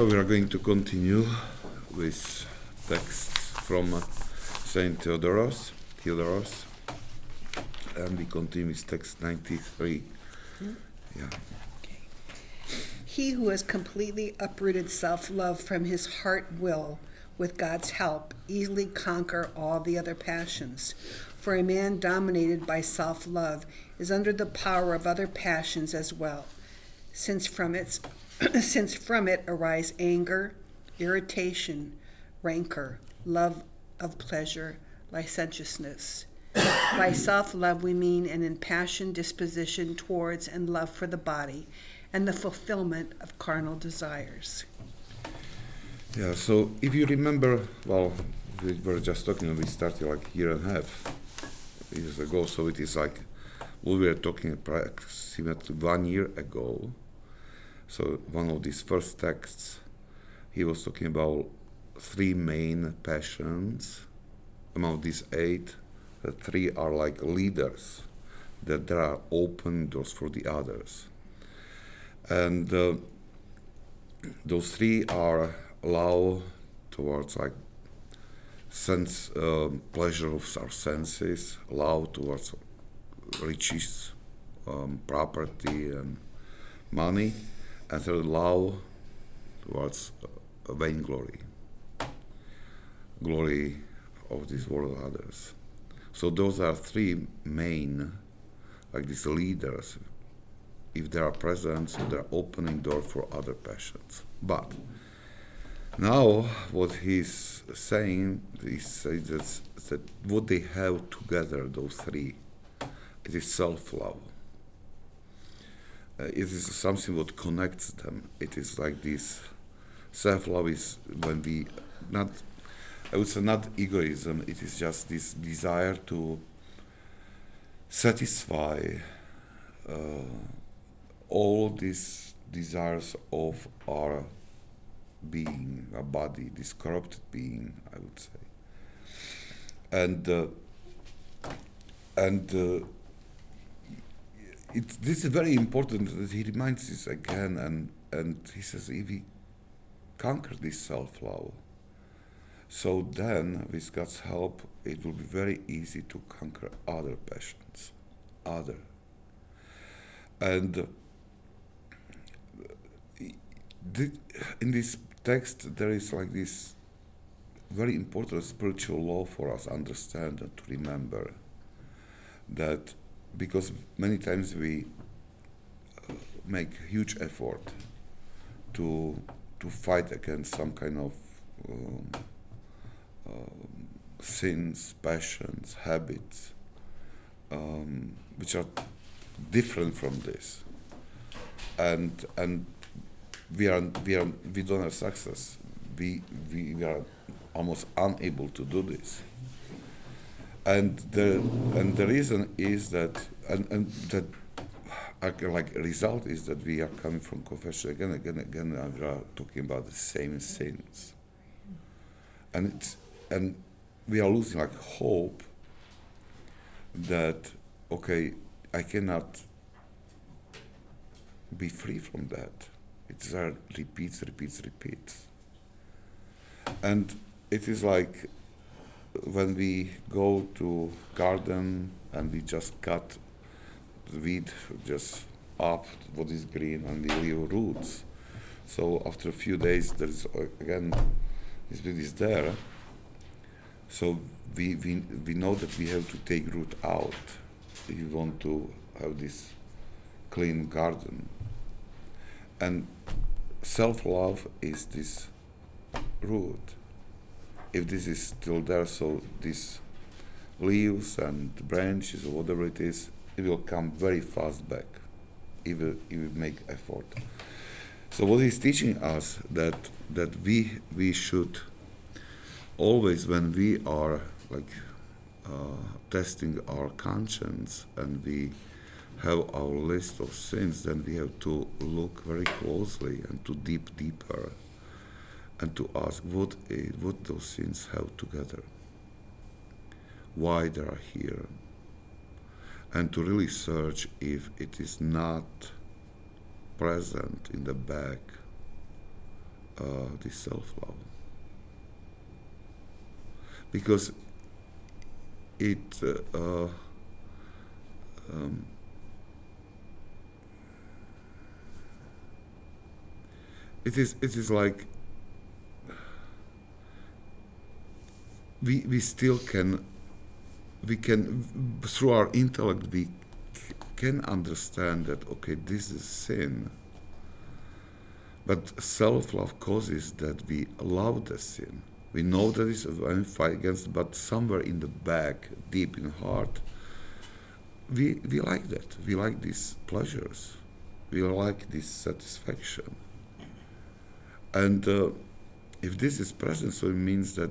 So we are going to continue with texts from Saint Theodoros, Theodoros, and we continue with text 93. Yeah. He who has completely uprooted self love from his heart will, with God's help, easily conquer all the other passions. For a man dominated by self love is under the power of other passions as well, since from, its, since from it arise anger, irritation, rancor, love of pleasure, licentiousness. By self love, we mean an impassioned disposition towards and love for the body and the fulfillment of carnal desires. Yeah, so if you remember, well, we were just talking, we started like a year and a half years ago, so it is like we were talking approximately one year ago. So one of these first texts, he was talking about three main passions. Among these eight, the three are like leaders, that there are open doors for the others. And uh, those three are love towards like sense um, pleasure of our senses, love towards riches, um, property, and money, and third love towards uh, vainglory, glory of this world others. So those are three main, like these leaders. If they are present, so they're opening door for other passions. But now what he's saying is that, that what they have together, those three, it is self-love. Uh, it is something what connects them. It is like this. Self-love is when we not I would say not egoism, it is just this desire to satisfy uh, all these desires of our being, our body, this corrupted being, I would say. And uh, and uh, it, this is very important that he reminds this again, and and he says if we conquer this self-love, so then, with God's help, it will be very easy to conquer other passions, other. And in this text, there is like this very important spiritual law for us understand and to remember that because many times we uh, make huge effort to to fight against some kind of um, um, sins, passions, habits, um, which are different from this, and and we are we are we don't have success. We we, we are almost unable to do this. And the and the reason is that and, and that like result is that we are coming from confession again, again, again, and we are talking about the same sins. And it's and we are losing like hope that okay i cannot be free from that it's a repeats repeats repeats and it is like when we go to garden and we just cut the weed just up what is green and we leave roots so after a few days there's again this weed is there so we, we, we know that we have to take root out if you want to have this clean garden. And self love is this root. If this is still there, so these leaves and branches or whatever it is, it will come very fast back if we, if we make effort. So what he's teaching us that that we we should always when we are like uh, testing our conscience and we have our list of sins, then we have to look very closely and to deep deeper and to ask what what those sins have together, why they are here, and to really search if it is not present in the back uh, this self love. Because it uh, uh, um, it is it is like we we still can we can through our intellect we can understand that okay this is sin. But self-love causes that we love the sin. We know that it's a fight against but somewhere in the back deep in heart we we like that. We like these pleasures. We like this satisfaction. And uh, if this is present so it means that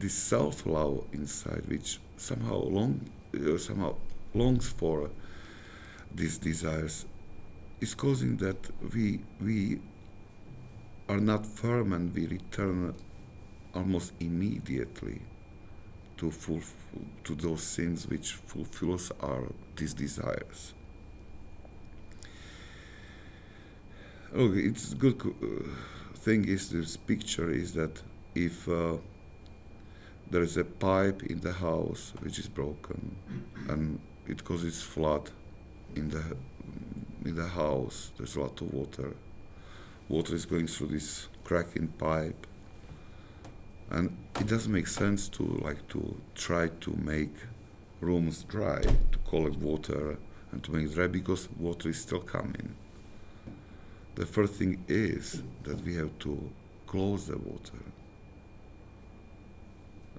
this self-love inside, which somehow long, uh, somehow longs for these desires, is causing that we we are not firm and we return almost immediately to to those sins which fulfills our these desires. Okay, it's good uh, thing is this picture is that if uh, there is a pipe in the house which is broken and it causes flood in the in the house. There's a lot of water. Water is going through this crack in pipe. And it doesn't make sense to like to try to make rooms dry to collect water and to make it dry because water is still coming. The first thing is that we have to close the water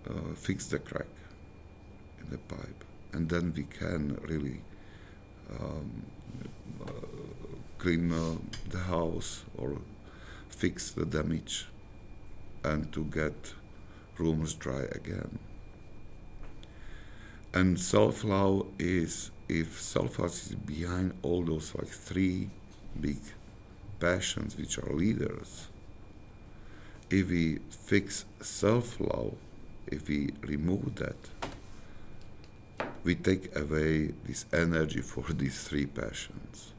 uh, fix the crack in the pipe, and then we can really um, uh, clean uh, the house or fix the damage and to get rooms dry again. And self love is if self love is behind all those like three big passions which are leaders, if we fix self love, if we remove that, we take away this energy for these three passions.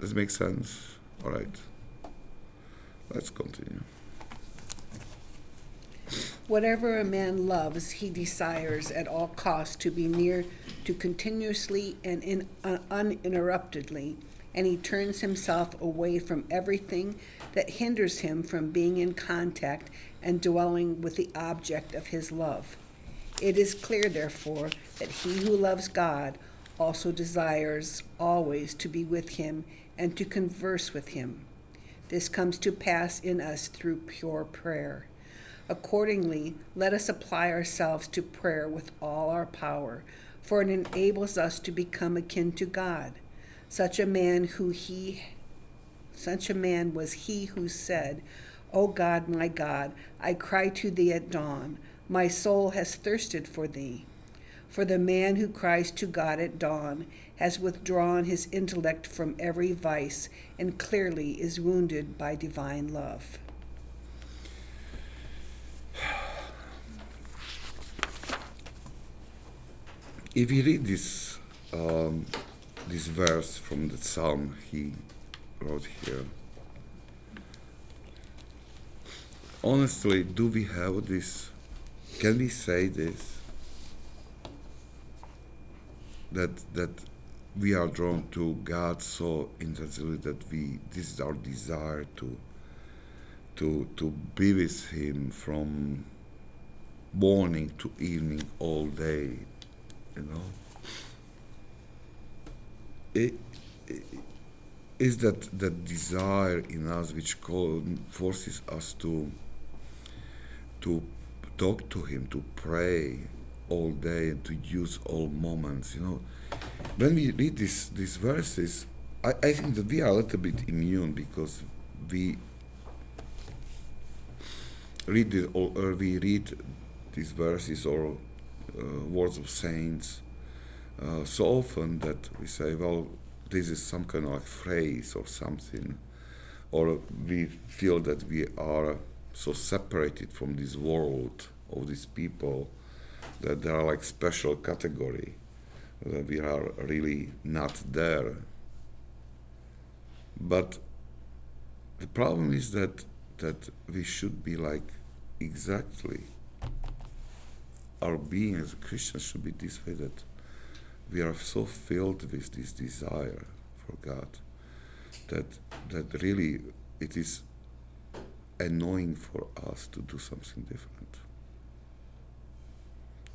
Does it make sense? All right. Let's continue. Whatever a man loves, he desires at all costs to be near to continuously and in, uh, uninterruptedly, and he turns himself away from everything that hinders him from being in contact and dwelling with the object of his love. It is clear, therefore, that he who loves God also desires always to be with him and to converse with him. This comes to pass in us through pure prayer. Accordingly, let us apply ourselves to prayer with all our power, for it enables us to become akin to God. Such a man who he such a man was he who said, O God, my God, I cry to thee at dawn. My soul has thirsted for thee. For the man who cries to God at dawn has withdrawn his intellect from every vice and clearly is wounded by divine love. If you read this um, this verse from the psalm he wrote here, honestly, do we have this? Can we say this? That that we are drawn to God so intensely that we this is our desire to to to be with Him from morning to evening all day, you know. It, it is that that desire in us which call, forces us to to talk to him, to pray all day, and to use all moments. You know, when we read these these verses, I, I think that we are a little bit immune because we read it, or, or we read these verses or uh, words of saints uh, so often that we say, well, this is some kind of phrase or something, or we feel that we are so separated from this world of these people that they are like special category that we are really not there. But the problem is that that we should be like exactly our being as a Christian should be this way that we are so filled with this desire for God that that really it is annoying for us to do something different.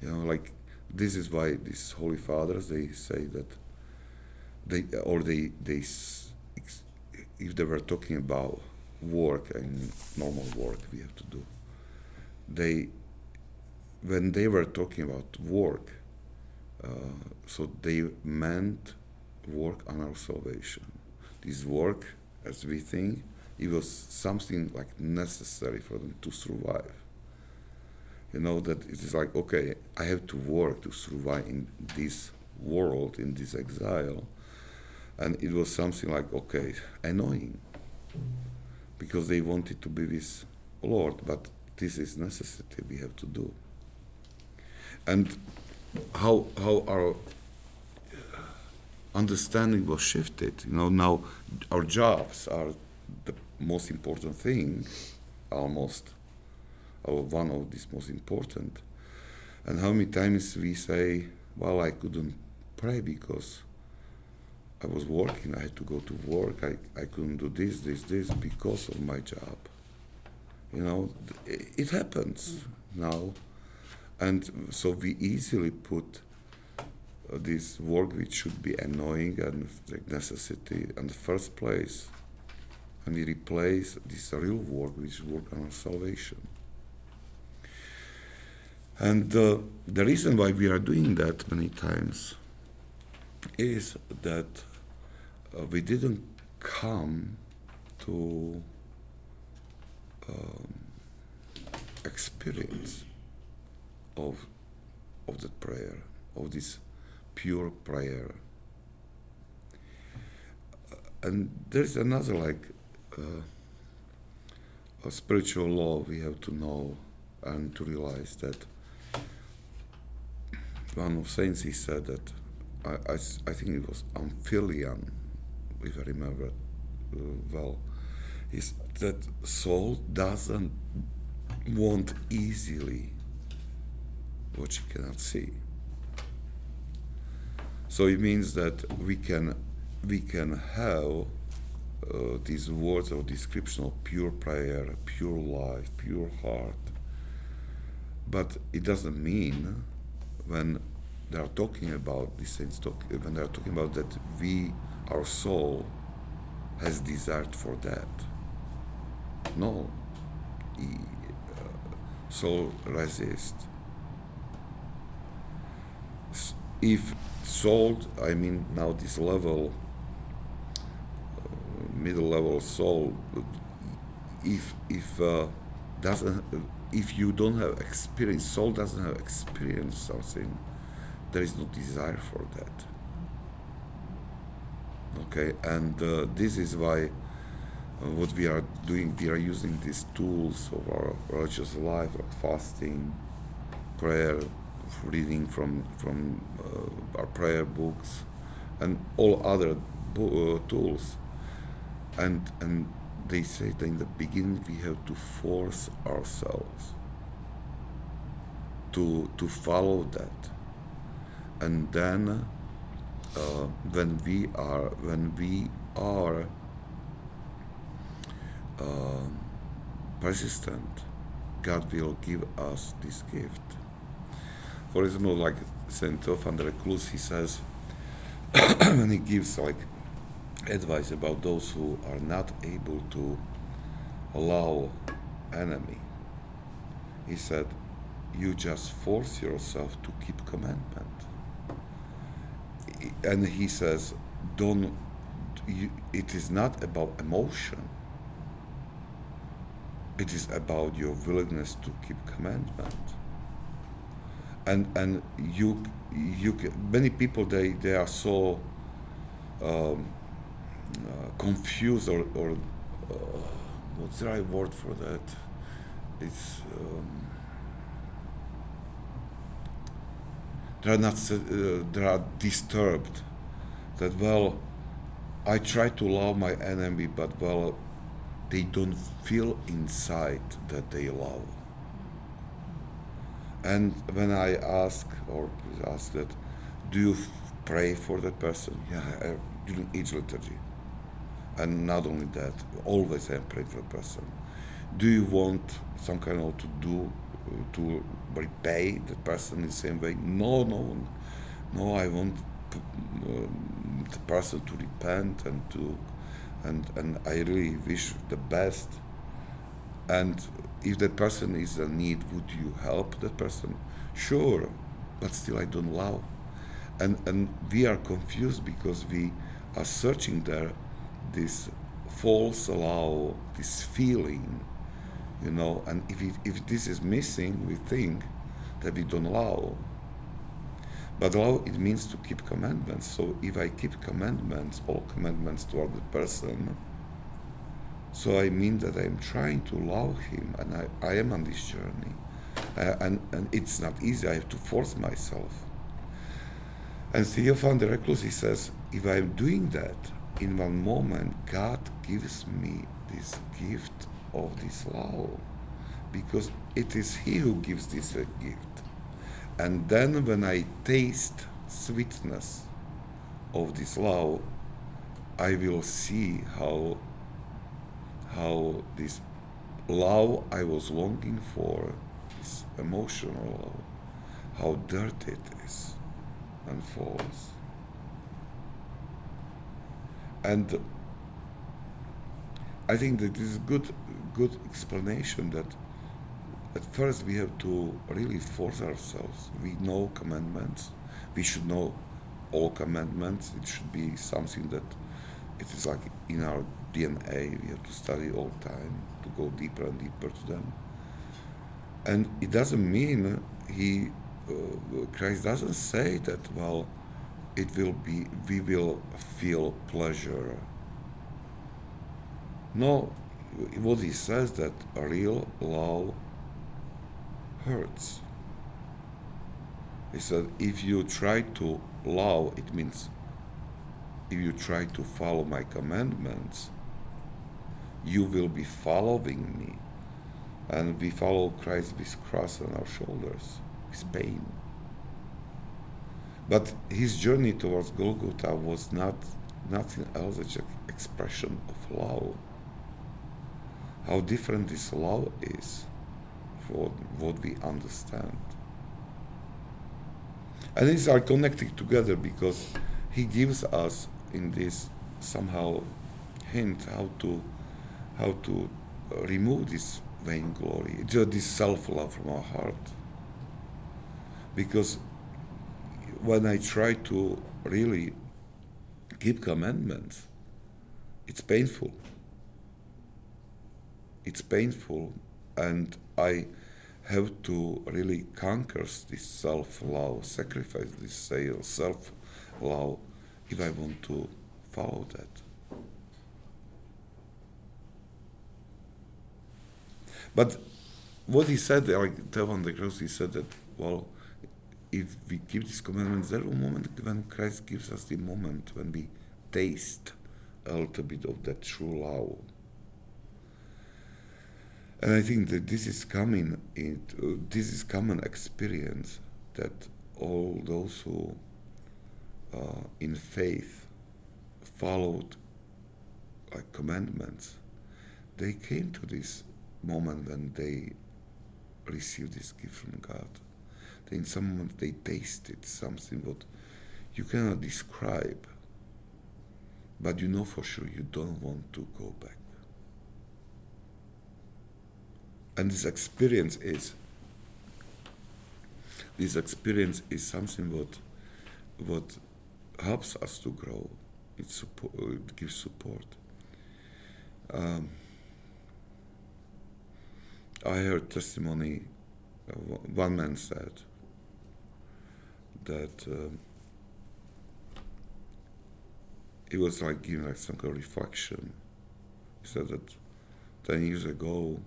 You know, like this is why these holy fathers they say that they or they they if they were talking about work and normal work we have to do they when they were talking about work Uh, so they meant work on our salvation. This work as we think it was something like necessary for them to survive. You know that it is like okay i have to work to survive in this world in this exile. And it was something like okay annoying. Because they wanted to be with lord but this is necessity we have to do. And how how our understanding was shifted you know now our jobs are the most important thing almost or one of these most important. And how many times we say, well, I couldn't pray because I was working, I had to go to work, I, I couldn't do this, this, this because of my job. You know, it happens now. And so we easily put uh, this work which should be annoying and like necessity in the first place. And we replace this real work, which work on our salvation. And uh, the reason why we are doing that many times is that uh, we didn't come to um, experience of of the prayer, of this pure prayer. Uh, and there's another like uh, a spiritual law we have to know and to realize that one of saints he said that I, I, I think it was Amphiolian, if I remember uh, well, is that soul doesn't want easily what she cannot see. So it means that we can we can have uh, these words of description of pure prayer, pure life, pure heart, but it doesn't mean when they are talking about these things, talk, when they are talking about that we, our soul, has desired for that. No, he, uh, soul resist. If soul, I mean now this level, uh, middle level soul, if if uh, doesn't if you don't have experience, soul doesn't have experience something, there is no desire for that. Okay, and uh, this is why uh, what we are doing, we are using these tools of our religious life, like fasting, prayer, reading from from uh, our prayer books, and all other bo- uh, tools, and and they say that in the beginning we have to force ourselves to to follow that. And then uh, when we are when we are uh, persistent god will give us this gift for example like saint Theophan the Recluse he says and he gives like advice about those who are not able to allow enemy. He said, you just force yourself to keep commandment. And he says, don't, you, it is not about emotion. It is about your willingness to keep commandment. And, and you, you, many people, they, they are so, um, uh, confused or, or uh, what's the right word for that? It's um, they are not uh, they are disturbed. That well, I try to love my enemy, but well, they don't feel inside that they love. And when I ask or ask that, do you pray for that person? Yeah, during each liturgy. And not only that, always I pray for a person. Do you want some kind of to do to repay the person in the same way? No, no, no. I want um, the person to repent and to and and I really wish the best. And if that person is in need, would you help that person? Sure, but still I don't love. And and we are confused because we are searching there this false allow, this feeling, you know, and if it, if this is missing, we think that we don't allow. But law, it means to keep commandments. So if I keep commandments, all commandments toward the person, so I mean that I'm trying to love him and I, I am on this journey. Uh, and, and it's not easy, I have to force myself. And Theophan the Recluse, he says, if I'm doing that, in one moment, God gives me this gift of this love. Because it is He who gives this gift. And then when I taste sweetness of this love, I will see how how this love I was longing for, this emotional love, how dirty it is and false. And I think that this is good good explanation that at first we have to really force ourselves. We know commandments. We should know all commandments. It should be something that it is like in our DNA. We have to study all time to go deeper and deeper to them. And it doesn't mean he, uh, Christ doesn't say that, well, it will be, we will feel pleasure. No, what he says that real love hurts. He said, if you try to love, it means if you try to follow my commandments, you will be following me. And we follow Christ with cross on our shoulders, with pain. But his journey towards Golgotha was not nothing else than an expression of love. How different this love is for what we understand. And these are connected together because he gives us in this somehow hint how to how to uh, remove this vainglory, just this self-love from our heart. Because when I try to really keep commandments, it's painful. It's painful, and I have to really conquer this self-love, sacrifice this self-love, if I want to follow that. But what he said, like Theophan the Cross, he said that, well, if we keep these commandments, there will a moment when Christ gives us the moment when we taste a little bit of that true love. And I think that this is coming, in, uh, this is common experience that all those who uh, in faith followed like commandments, they came to this moment when they received this gift from God. In some moment they tasted something what you cannot describe, but you know for sure you don't want to go back. and this experience is this experience is something what what helps us to grow it, support, it gives support um, I heard testimony one man said that um, it was like giving like some kind of reflection he said that 10 years ago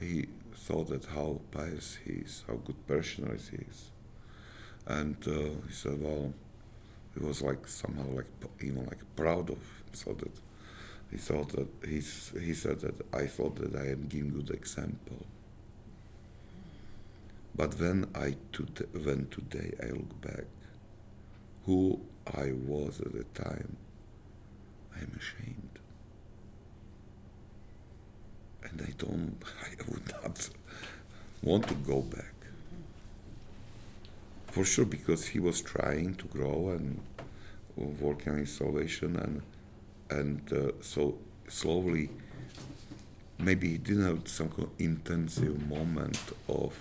he thought that how pious he is, how good parishioner he is. And uh, he said, well, he was like somehow like even like proud of him, so that he thought that he's, he said that I thought that I am giving good example. But when I to- when today I look back, who I was at the time, I am ashamed, and I don't. I would not want to go back. For sure, because he was trying to grow and work on his salvation, and and uh, so slowly, maybe he didn't have some kind of intensive moment of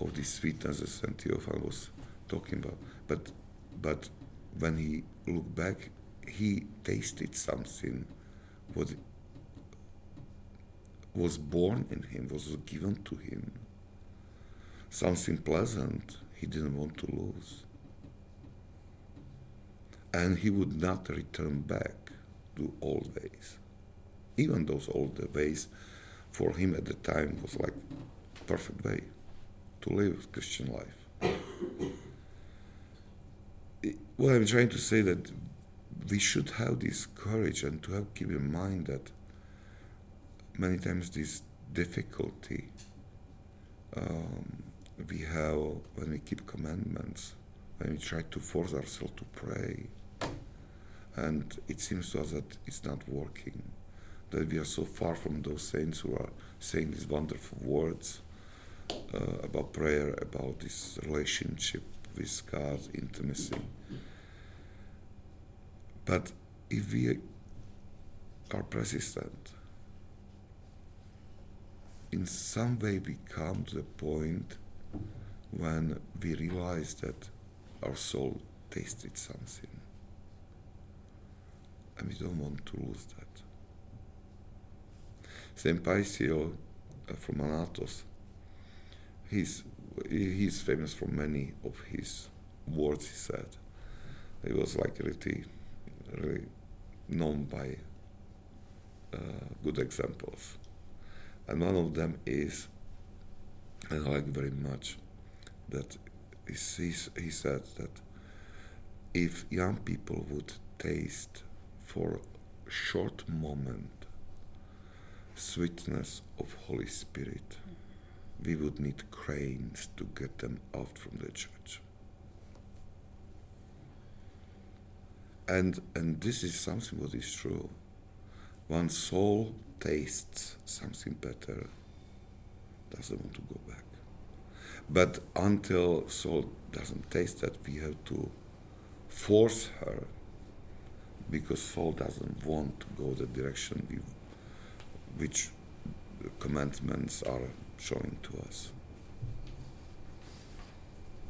of this sweetness that Theophan was talking about. But but when he looked back, he tasted something what was born in him, was given to him. Something pleasant he didn't want to lose. And he would not return back to old ways. Even those old ways for him at the time was like perfect way to live Christian life. what I'm trying to say that we should have this courage and to have keep in mind that many times this difficulty um, we have when we keep commandments, when we try to force ourselves to pray, and it seems to us that it's not working, that we are so far from those saints who are saying these wonderful words uh, about prayer, about this relationship with God, intimacy. But if we are persistent, in some way we come to the point when we realize that our soul tasted something and we don't want to lose that. Saint Paisiel uh, from Anatos, he's, he's famous for many of his words he said. He was like really, really known by uh, good examples. And one of them is, and I like very much, that he, he said that if young people would taste for a short moment sweetness of Holy Spirit, we would need cranes to get them out from the church. And and this is something what is true. One soul tastes something better, doesn't want to go back. But until soul doesn't taste that, we have to force her because soul doesn't want to go the direction we, which the commandments are showing to us.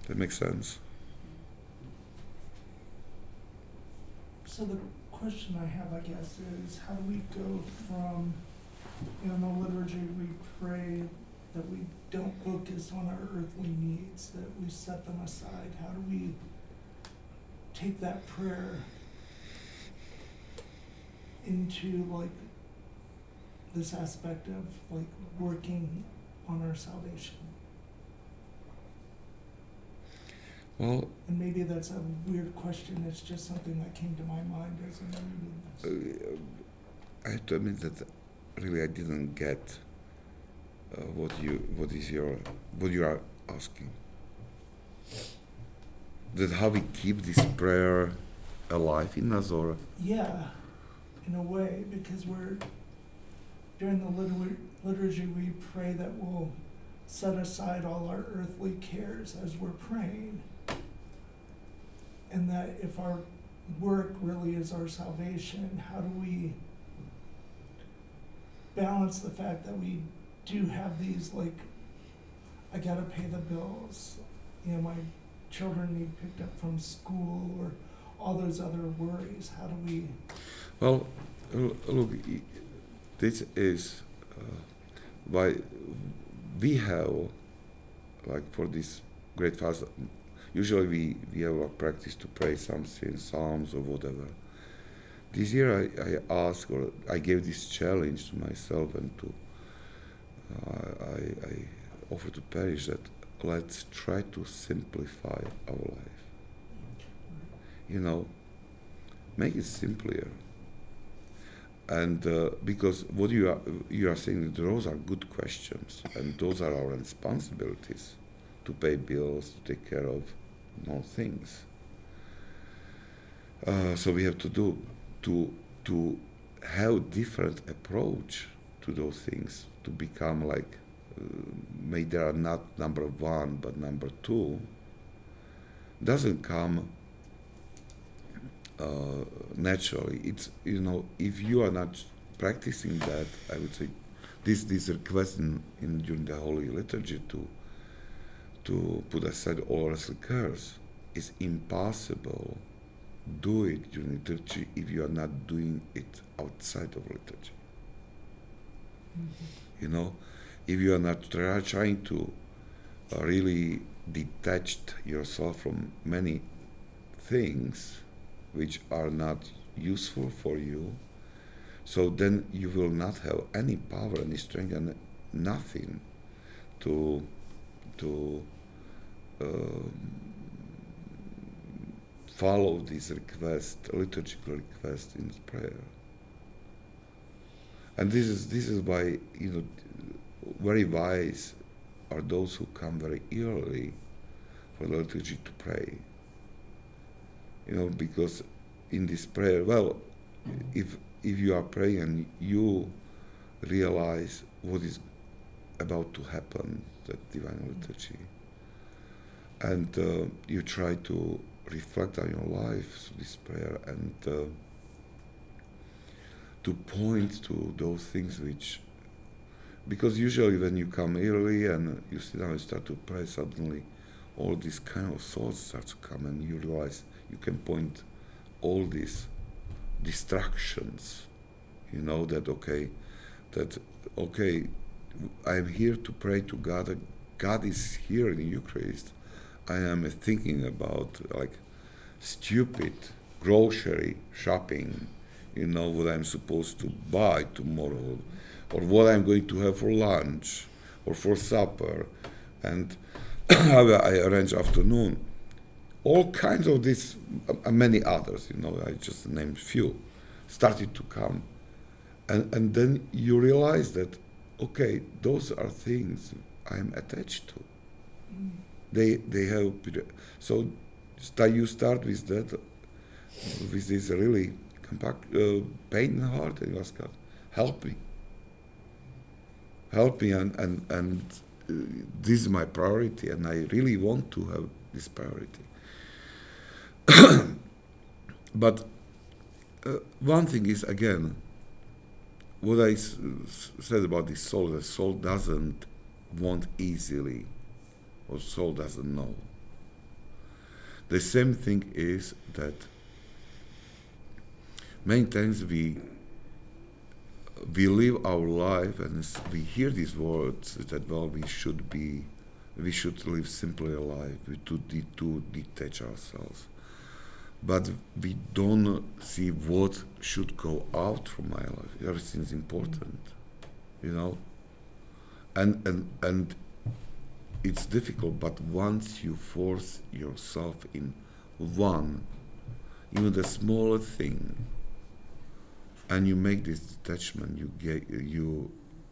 That makes sense? So the question I have, I guess, is how do we go from, in the liturgy, we pray that we don't focus on our earthly needs, that we set them aside? How do we take that prayer into like this aspect of like working on our salvation? Well, And maybe that's a weird question, it's just something that came to my mind as I'm reading this. uh, I have to admit that really I didn't get uh, what you what is your what you are asking. That how we keep this prayer alive in us, or Yeah, in a way, because we're, during the litur- liturgy, we pray that we'll set aside all our earthly cares as we're praying. And that if our work really is our salvation, how do we balance the fact that we do have these, like, I gotta pay the bills, you know, my children need picked up from school, or all those other worries, how do we, well, look, this is uh, why we have like for this great fast. Usually we we have a practice to pray something, psalms or whatever. This year I, I asked or I gave this challenge to myself and to uh, I, I offer to parish that let's try to simplify our life. You know, make it simpler. and uh, because what you are you are saying those are good questions and those are our responsibilities to pay bills to take care of more things uh, so we have to do to to have different approach to those things to become like uh, maybe they are not number one but number two doesn't come uh, naturally. It's you know if you are not practicing that, I would say this this request in, in during the Holy Liturgy to to put aside all earthly cares is impossible. Do it during liturgy if you are not doing it outside of liturgy. Mm-hmm. You know, if you are not try, trying to uh, really detach yourself from many things which are not useful for you, so then you will not have any power, any strength, and nothing to to uh, follow this request, liturgical request in prayer. And this is this is why you know very wise are those who come very early for the liturgy to pray you know, because in this prayer, well, if if you are praying, you realize what is about to happen, the divine liturgy, and uh, you try to reflect on your life through this prayer and uh, to point to those things which because usually when you come early and you sit down and start to pray suddenly all these kind of thoughts start to come and you realize you can point all these distractions. You know that okay that okay i'm here to pray to god. God is here in eucharist. I am thinking about like stupid grocery shopping you know what i'm supposed to buy tomorrow or what i'm going to have for lunch or for supper. And how i arrange afternoon all kinds of these, uh, many others, you know, I just named few, started to come. And, and then you realize that, okay, those are things I'm attached to. Mm. They, they have, so you start with that, with this really compact, uh, pain in the heart, and you ask God, help me. Help me, and, and, and uh, this is my priority, and I really want to have this priority. but uh, one thing is again what I said about the soul. The soul doesn't want easily, or soul doesn't know. The same thing is that many times we we live our life and we hear these words that well we should be we should live simply a life we to, de- to detach ourselves but we don't see what should go out from my life. Everything's important, you know. And and and it's difficult, but once you force yourself in one, even the smallest thing, and you make this detachment, you get you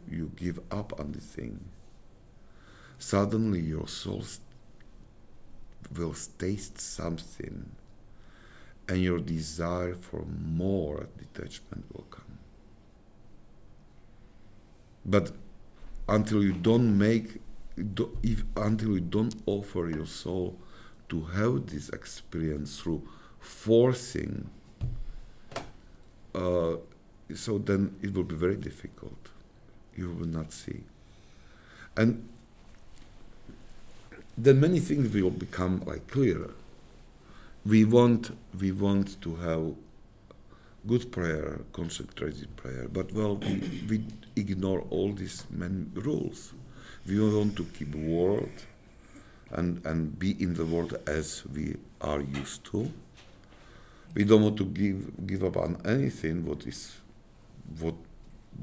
you give up on the thing. Suddenly, your soul will taste something and your desire for more detachment will come. But until you don't make, if, until you don't offer your soul to have this experience through forcing, uh, so then it will be very difficult. You will not see. And then many things will become like clearer we want we want to have good prayer, concentrated prayer, but well, we, we ignore all these many rules. We want to keep world and and be in the world as we are used to. We don't want to give give up on anything. What is what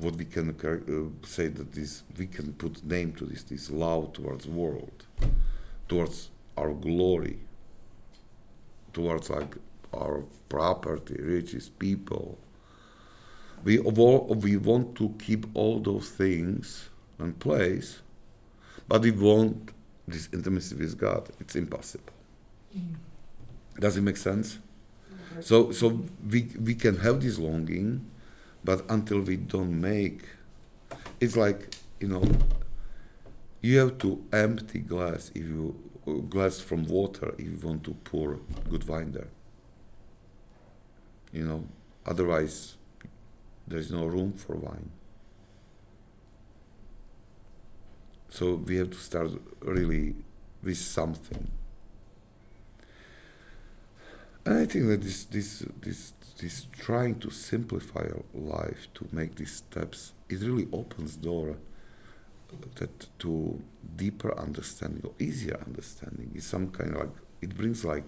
what we can uh, say that this we can put name to this this love towards world, towards our glory towards like our property, riches, people. we we want to keep all those things in place, but we want this intimacy with God. It's impossible. Mm. Does it make sense? So, so we we can have this longing, but until we don't make, it's like you know. You have to empty glass if you glass from water if you want to pour good wine there. You know, otherwise there's no room for wine. So we have to start really with something. And I think that this this this this trying to simplify life to make these steps it really opens door that to deeper understanding or easier understanding is some kind of like it brings like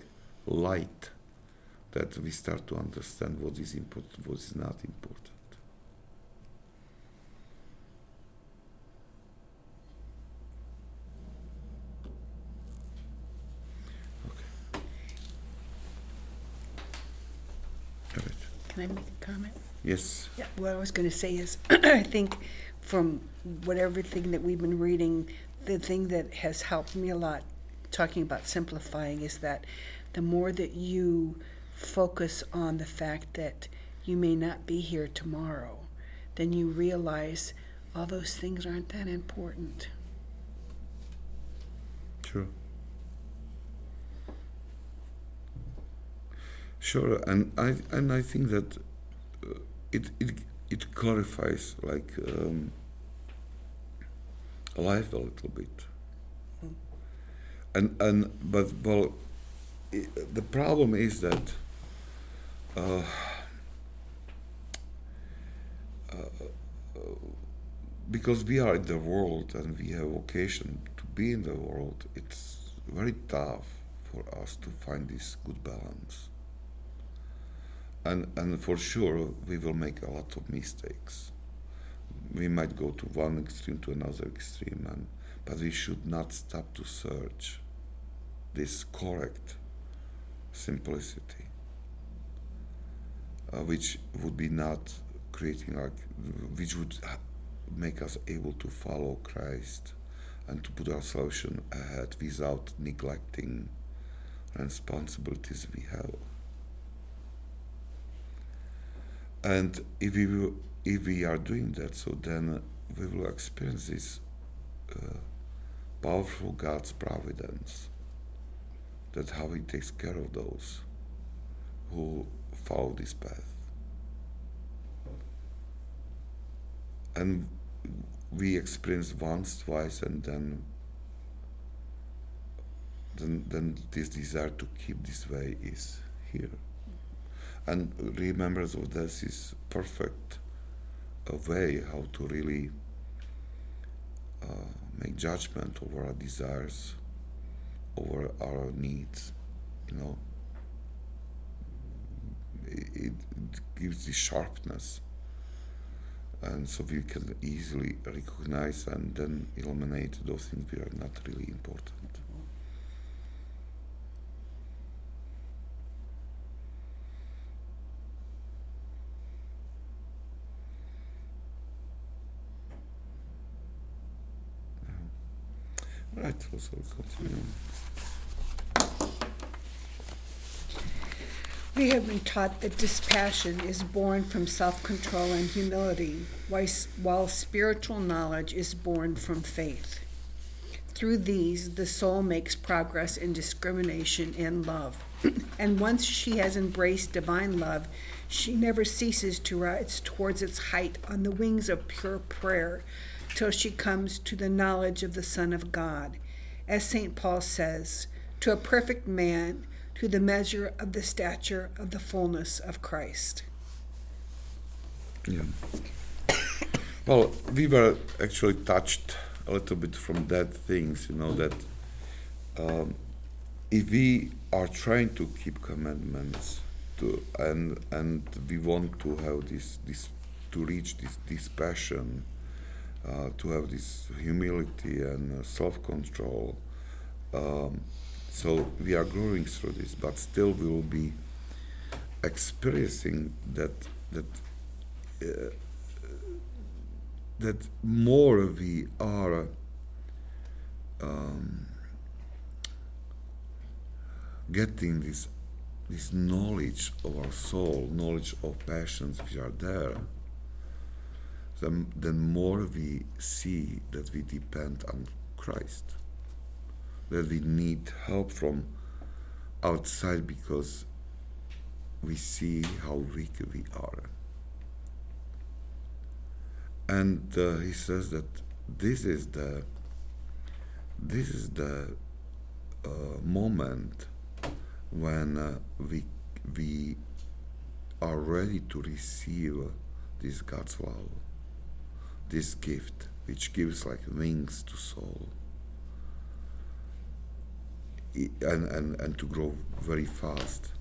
light that we start to understand what is important what is not important okay Can I make a comment? Yes. Yeah, what I was going to say is, I think from what everything that we've been reading, the thing that has helped me a lot talking about simplifying is that the more that you focus on the fact that you may not be here tomorrow, then you realize all those things aren't that important. Sure. Sure, and I and I think that uh, it it it clarifies like um, life a little bit. And and but well, the problem is that. Uh, uh, because we are in the world and we have vocation to be in the world, it's very tough for us to find this good balance. And and for sure we will make a lot of mistakes we might go to one extreme to another extreme, and, but we should not stop to search this correct simplicity, uh, which would be not creating like, which would make us able to follow Christ and to put our solution ahead without neglecting responsibilities we have. And if we if we are doing that, so then we will experience this uh, powerful God's providence. That how He takes care of those who follow this path. And we experience once, twice, and then, then, then this desire to keep this way is here. And remembrance of this is perfect a way how to really uh, make judgment over our desires, over our needs, you know. It, it gives the sharpness, and so we can easily recognize and then eliminate those things that are not really important. Right, so continue. We have been taught that dispassion is born from self control and humility, while spiritual knowledge is born from faith. Through these, the soul makes progress in discrimination and love. and once she has embraced divine love, she never ceases to rise towards its height on the wings of pure prayer till she comes to the knowledge of the Son of God. As St. Paul says, to a perfect man, to the measure of the stature of the fullness of Christ. Yeah. Well, we were actually touched a little bit from that things, you know, that um, if we are trying to keep commandments to and and we want to have this this to reach this this passion uh, to have this humility and uh, self-control. Um, so we are growing through this, but still we will be experiencing that that uh, that more we are um, getting this this knowledge of our soul, knowledge of passions which are there, then, then more we see that we depend on Christ, that we need help from outside because we see how weak we are. And uh, he says that this is the this is the uh, moment when uh, we we are ready to receive this God's love, this gift which gives like wings to soul, and and and to grow very fast.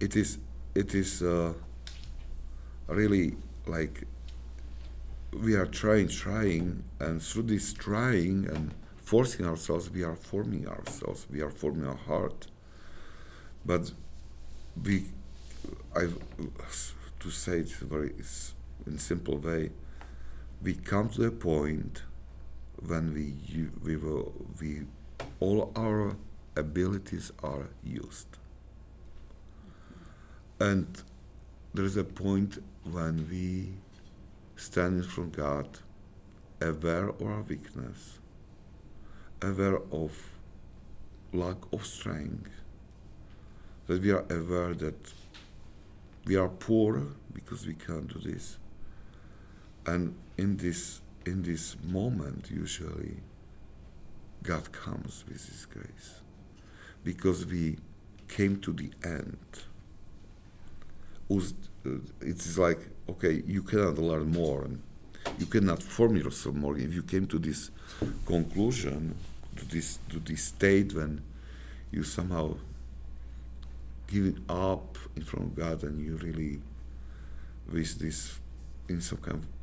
It is it is uh, really like we are trying, trying, and through this trying and forcing ourselves, we are forming ourselves, we are forming our heart. But we, I, to say it very in simple way, we come to a point when we we will we all our abilities are used, and there is a point when we standing from God, aware of our weakness, aware of lack of strength, that we are aware that we are poor because we can't do this. And in this in this moment usually God comes with his grace. Because we came to the end. Uh, it is like okay, you cannot learn more and you cannot form yourself more. If you came to this conclusion, to this to this state when you somehow giving up in front of God and you really with this in some kind of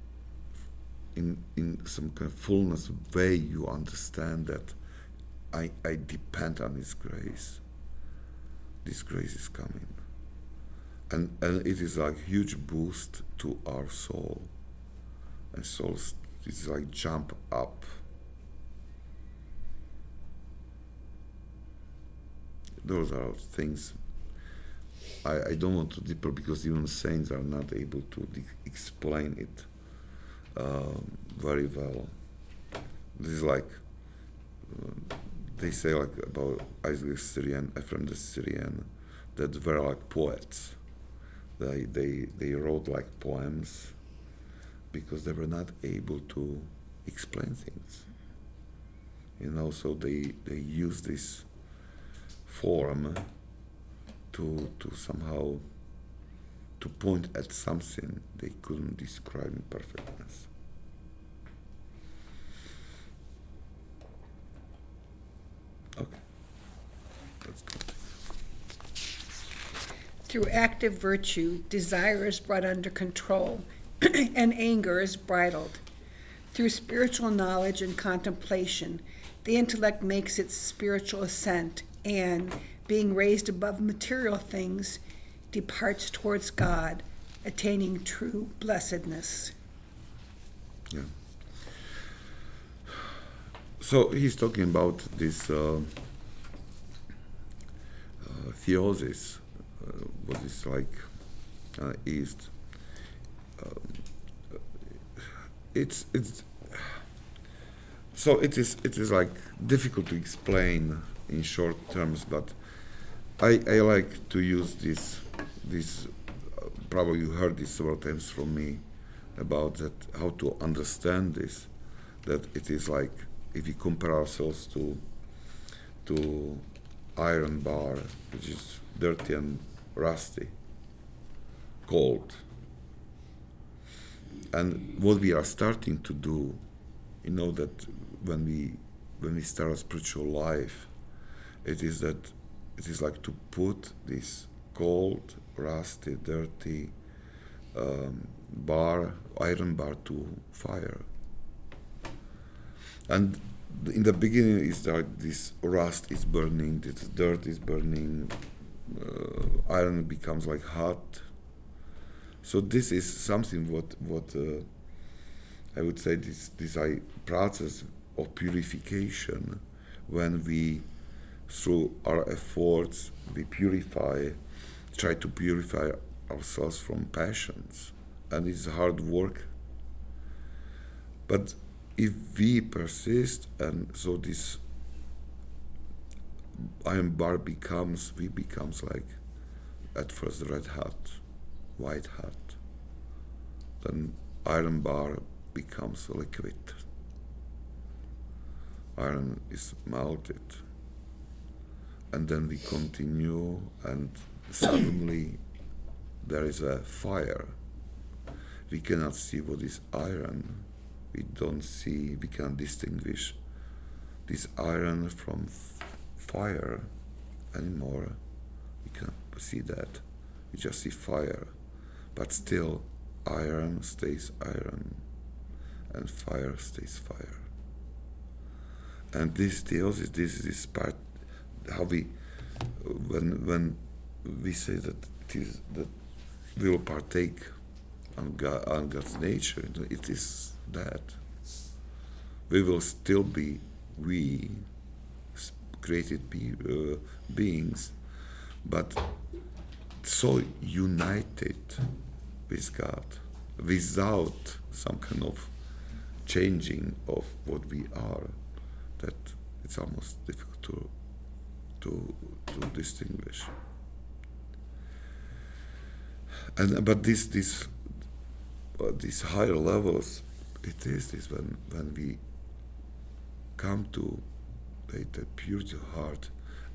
in in some kind of fullness way you understand that I I depend on his grace. This grace is coming. And, and it is like huge boost to our soul. And souls it's like jump up. Those are things I, I don't want to deeper because even saints are not able to explain it very well this is like uh, they say like about Isaac Syrian Ephraim the Syrian that were like poets they, they, they wrote like poems because they were not able to explain things. You know, so they, they use this form to, to somehow to point at something they couldn't describe in perfectness. Okay, good. Through active virtue, desire is brought under control, and anger is bridled. Through spiritual knowledge and contemplation, the intellect makes its spiritual ascent, and, being raised above material things, departs towards God, attaining true blessedness. Yeah. So he's talking about this uh, uh, theosis uh, what is like uh, east. Um, it's it's so it is it is like difficult to explain in short terms, but I I like to use this this. Probably you heard this several times from me about that how to understand this. That it is like if we compare ourselves to to iron bar, which is dirty and rusty, cold. And what we are starting to do, you know, that when we when we start a spiritual life, it is that it is like to put this cold, rusty, dirty um, bar, iron bar to fire. And in the beginning, is like this rust is burning, this dirt is burning, uh, iron becomes like hot, So this is something what what uh, I would say this this I, process of purification when we through our efforts we purify try to purify ourselves from passions and it's hard work. But if we persist and so this iron bar becomes we becomes like at first red hot white hot. Then iron bar becomes liquid. Iron is melted. And then we continue and suddenly there is a fire. We cannot see what is iron. We don't see we can distinguish this iron from fire anymore. We can't see that. We just see fire. But still iron stays iron and fire stays fire. And this deals is this is part how we when when we say that it is that we will partake on, God, on God's nature, it is that we will still be we created be, uh, beings, but so united with God without some kind of changing of what we are that it's almost difficult to to to distinguish. And but this this uh, these higher levels, it is this when when we come to the, the of heart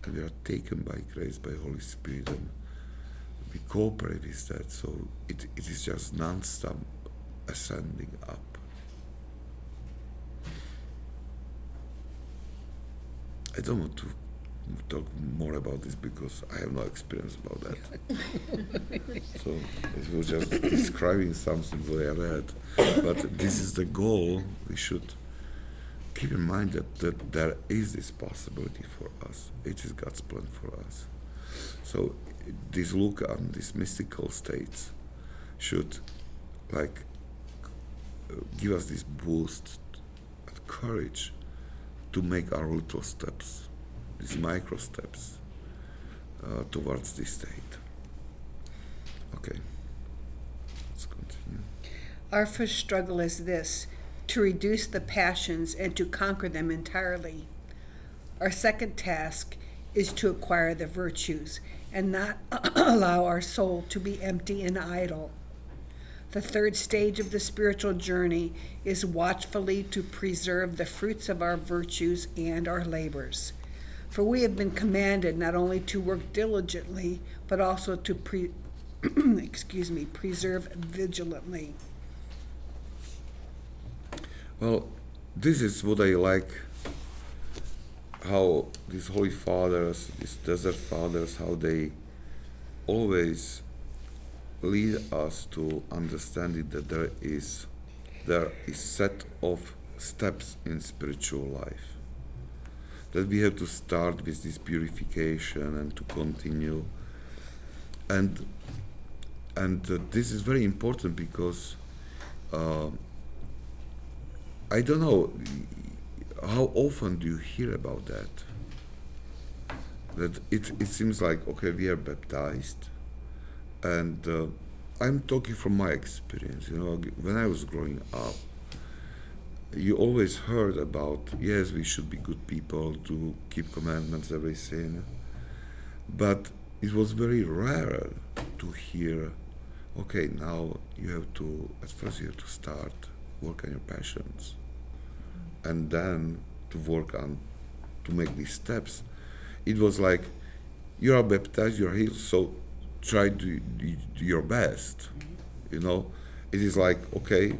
and we are taken by grace by Holy Spirit and we cooperate with that. So it, it is just non-stop ascending up. I don't want to talk more about this because I have no experience about that. so it was just describing something what I read. But this is the goal. We should keep in mind that, that there is this possibility for us. It is God's plan for us. So this look on these mystical states should like give us this boost and courage to make our little steps these micro steps uh, towards this state. Okay, let's continue. Our first struggle is this to reduce the passions and to conquer them entirely. Our second task is to acquire the virtues and not allow our soul to be empty and idle. The third stage of the spiritual journey is watchfully to preserve the fruits of our virtues and our labors. For we have been commanded not only to work diligently, but also to pre- excuse me, preserve vigilantly. Well, this is what I like how these holy fathers, these desert fathers, how they always lead us to understanding that there is there is set of steps in spiritual life that we have to start with this purification and to continue. And and uh, this is very important because uh, I don't know how often do you hear about that? That it, it seems like okay we are baptized. And uh, I'm talking from my experience you know when I was growing up you always heard about yes we should be good people to keep commandments everything but it was very rare to hear okay now you have to at first you have to start work on your passions and then to work on to make these steps. It was like you are baptized you're healed so try to do your best you know? It is like okay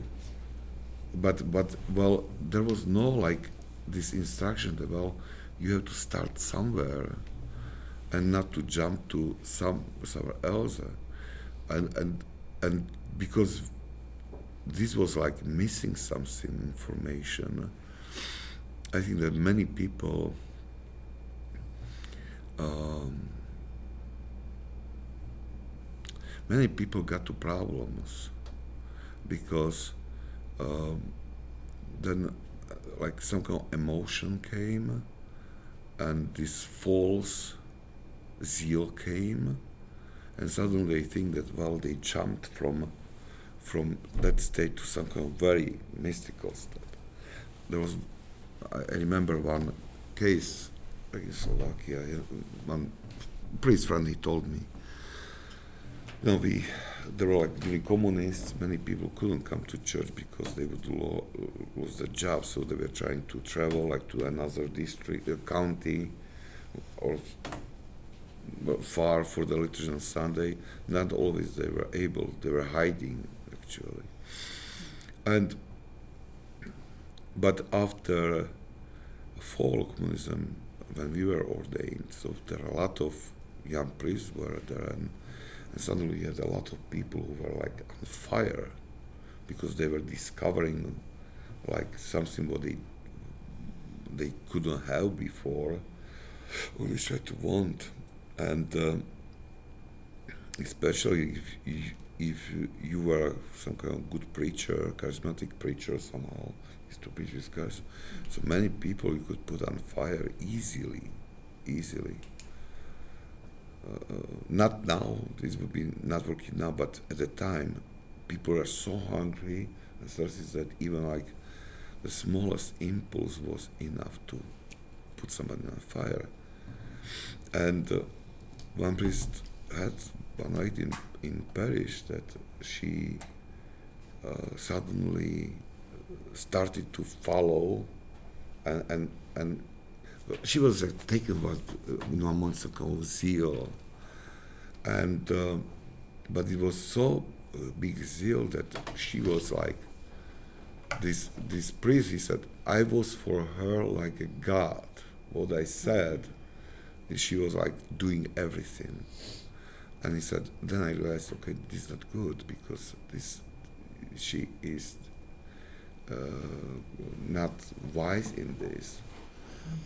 but but well there was no like this instruction that well you have to start somewhere and not to jump to some somewhere else. And and and because this was like missing something information i think that many people um, many people got to problems because um, then uh, like some kind of emotion came and this false zeal came and suddenly they think that well they jumped from from that state to some kind of very mystical state. There was i, I remember one case in slovakia one priest friend he told me you know we there were like during communists many people couldn't come to church because they would lo- lose their job so they were trying to travel like to another district uh, county or far for the liturgy on Sunday. Not always they were able, they were hiding actually. And but after fall communism, when we were ordained, so there are a lot of young priests were there, and, and suddenly you had a lot of people who were like on fire because they were discovering like something what they they couldn't have before, or they tried to want and uh, especially if, if, if you were some kind of good preacher, charismatic preacher somehow, used to preach with guys, so many people you could put on fire easily, easily. Uh, not now, this would be not working now, but at the time, people are so hungry and thirsty that even like the smallest impulse was enough to put somebody on fire. And uh, one priest had one night in, in Paris that she uh, suddenly started to follow and, and, and she was uh, taken by you know months ago zeal and uh, but it was so uh, big zeal that she was like this this priest he said i was for her like a god what i said she was like doing everything. And he said, then I realized, okay, this is not good because this, she is uh, not wise in this.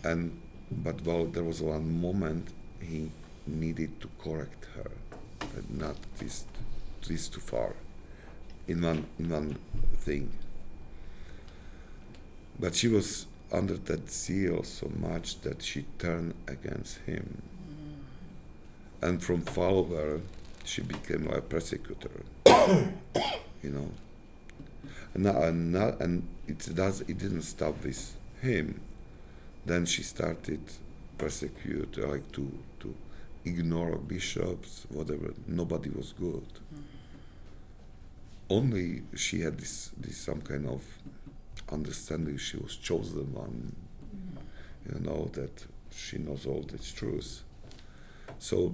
And but well, there was one moment he needed to correct her, and not this, this too far, in one in one thing. But she was under that zeal so much that she turned against him. Mm. And from follower, she became a persecutor. you know. And, now, and, now, and it does it didn't stop with him. Then she started persecute, like to to ignore bishops, whatever. Nobody was good. Mm. Only she had this this some kind of understanding she was chosen one, you know, that she knows all the truth. So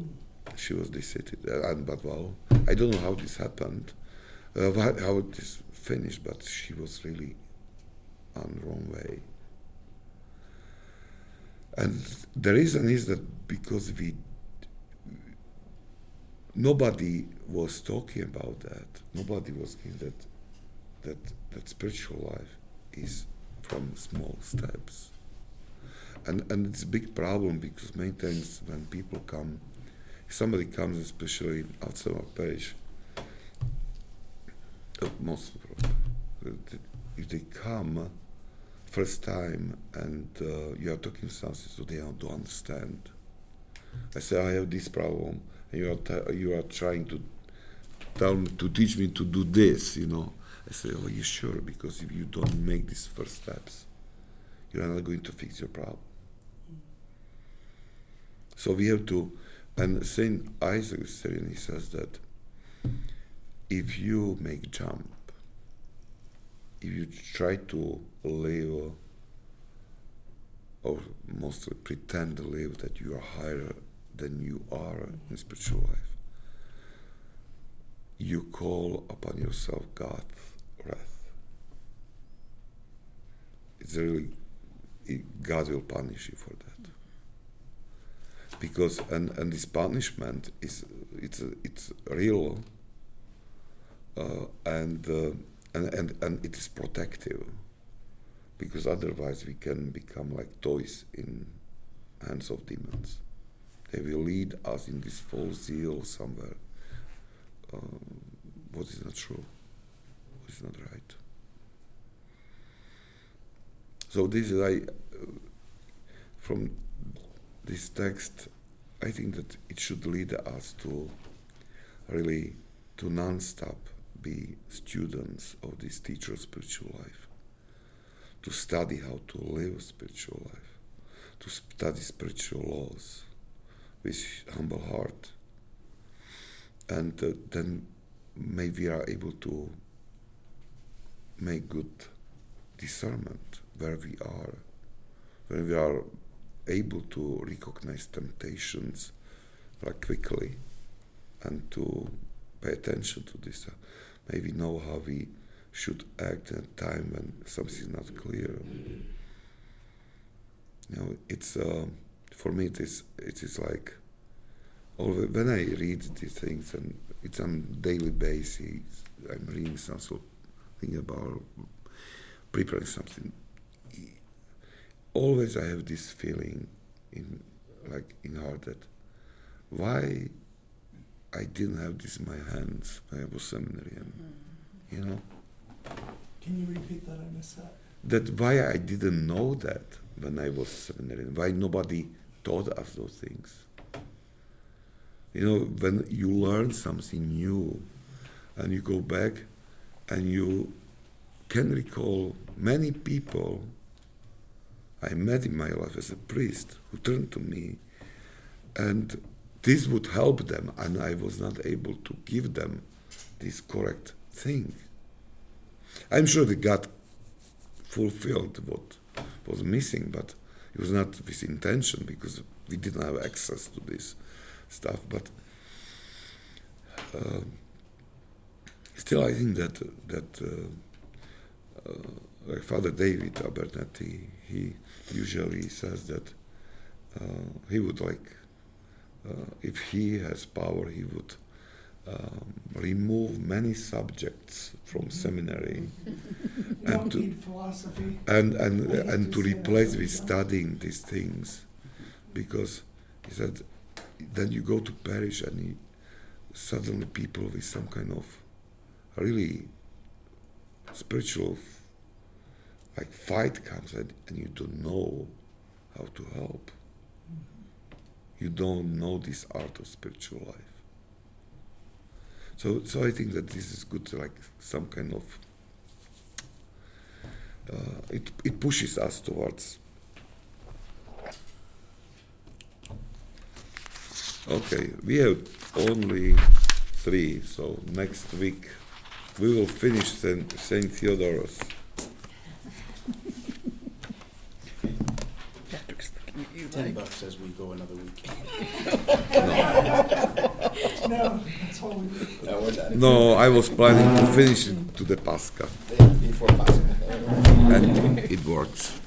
she was decided. And, but well, I don't know how this happened, uh, how this finished, but she was really on the wrong way. And the reason is that because we nobody was talking about that. Nobody was in that that that spiritual life is from small steps. And, and it's a big problem because many times when people come, if somebody comes, especially outside of parish, uh, most of if they come first time and uh, you are talking something so they don't understand. I say I have this problem, and you are you are trying to tell me to teach me to do this, you know. I say, "Oh, you sure? Because if you don't make these first steps, you are not going to fix your problem." So we have to, and Saint Isaac he says that if you make jump, if you try to live or mostly pretend to live that you are higher than you are in spiritual life, you call upon yourself God wrath. It's really God will punish you for that. Because and, and this punishment is it's it's real uh, and, uh, and and and it is protective because otherwise we can become like toys in hands of demons. They will lead us in this false zeal somewhere uh, what is not true, what is not right. So this is I uh, from this text. I think that it should lead us to really to non-stop be students of this teacher of spiritual life, to study how to live a spiritual life, to study spiritual laws with humble heart, and uh, then maybe we are able to make good discernment where we are, when we are able to recognize temptations like quickly and to pay attention to this. Maybe know how we should act at a time when something is not clear. You know, it's uh, for me. It is. It is like always, when I read these things, and it's on daily basis. I'm reading something about preparing something. Always, I have this feeling in like in heart that why I didn't have this in my hands when I was seminarian. Mm-hmm. You know? Can you repeat that? I missed that. That why I didn't know that when I was seminarian. Why nobody taught us those things. You know, when you learn something new and you go back and you can recall many people I met in my life as a priest who turned to me and this would help them, and I was not able to give them this correct thing. I'm sure that God fulfilled what was missing, but it was not with intention because we didn't have access to this stuff. But uh, still, I think that that uh, uh, like Father David Abernethy, he usually says that uh, he would like if he has power, he would um, remove many subjects from seminary and to, philosophy. and and and to replace with studying these things, because he said, then you go to parish and he, suddenly people with some kind of really spiritual like fight comes and, and you don't know how to help you don't know this art of spiritual life. So, so I think that this is good, like some kind of. Uh, it it pushes us towards. Okay, we have only three, so next week we will finish Saint, Saint Theodoros. Ten bucks as we go another week. No, that's all we need. No, we're done. No, I was planning to finish it to the Pascha, Before Pascha. and it works.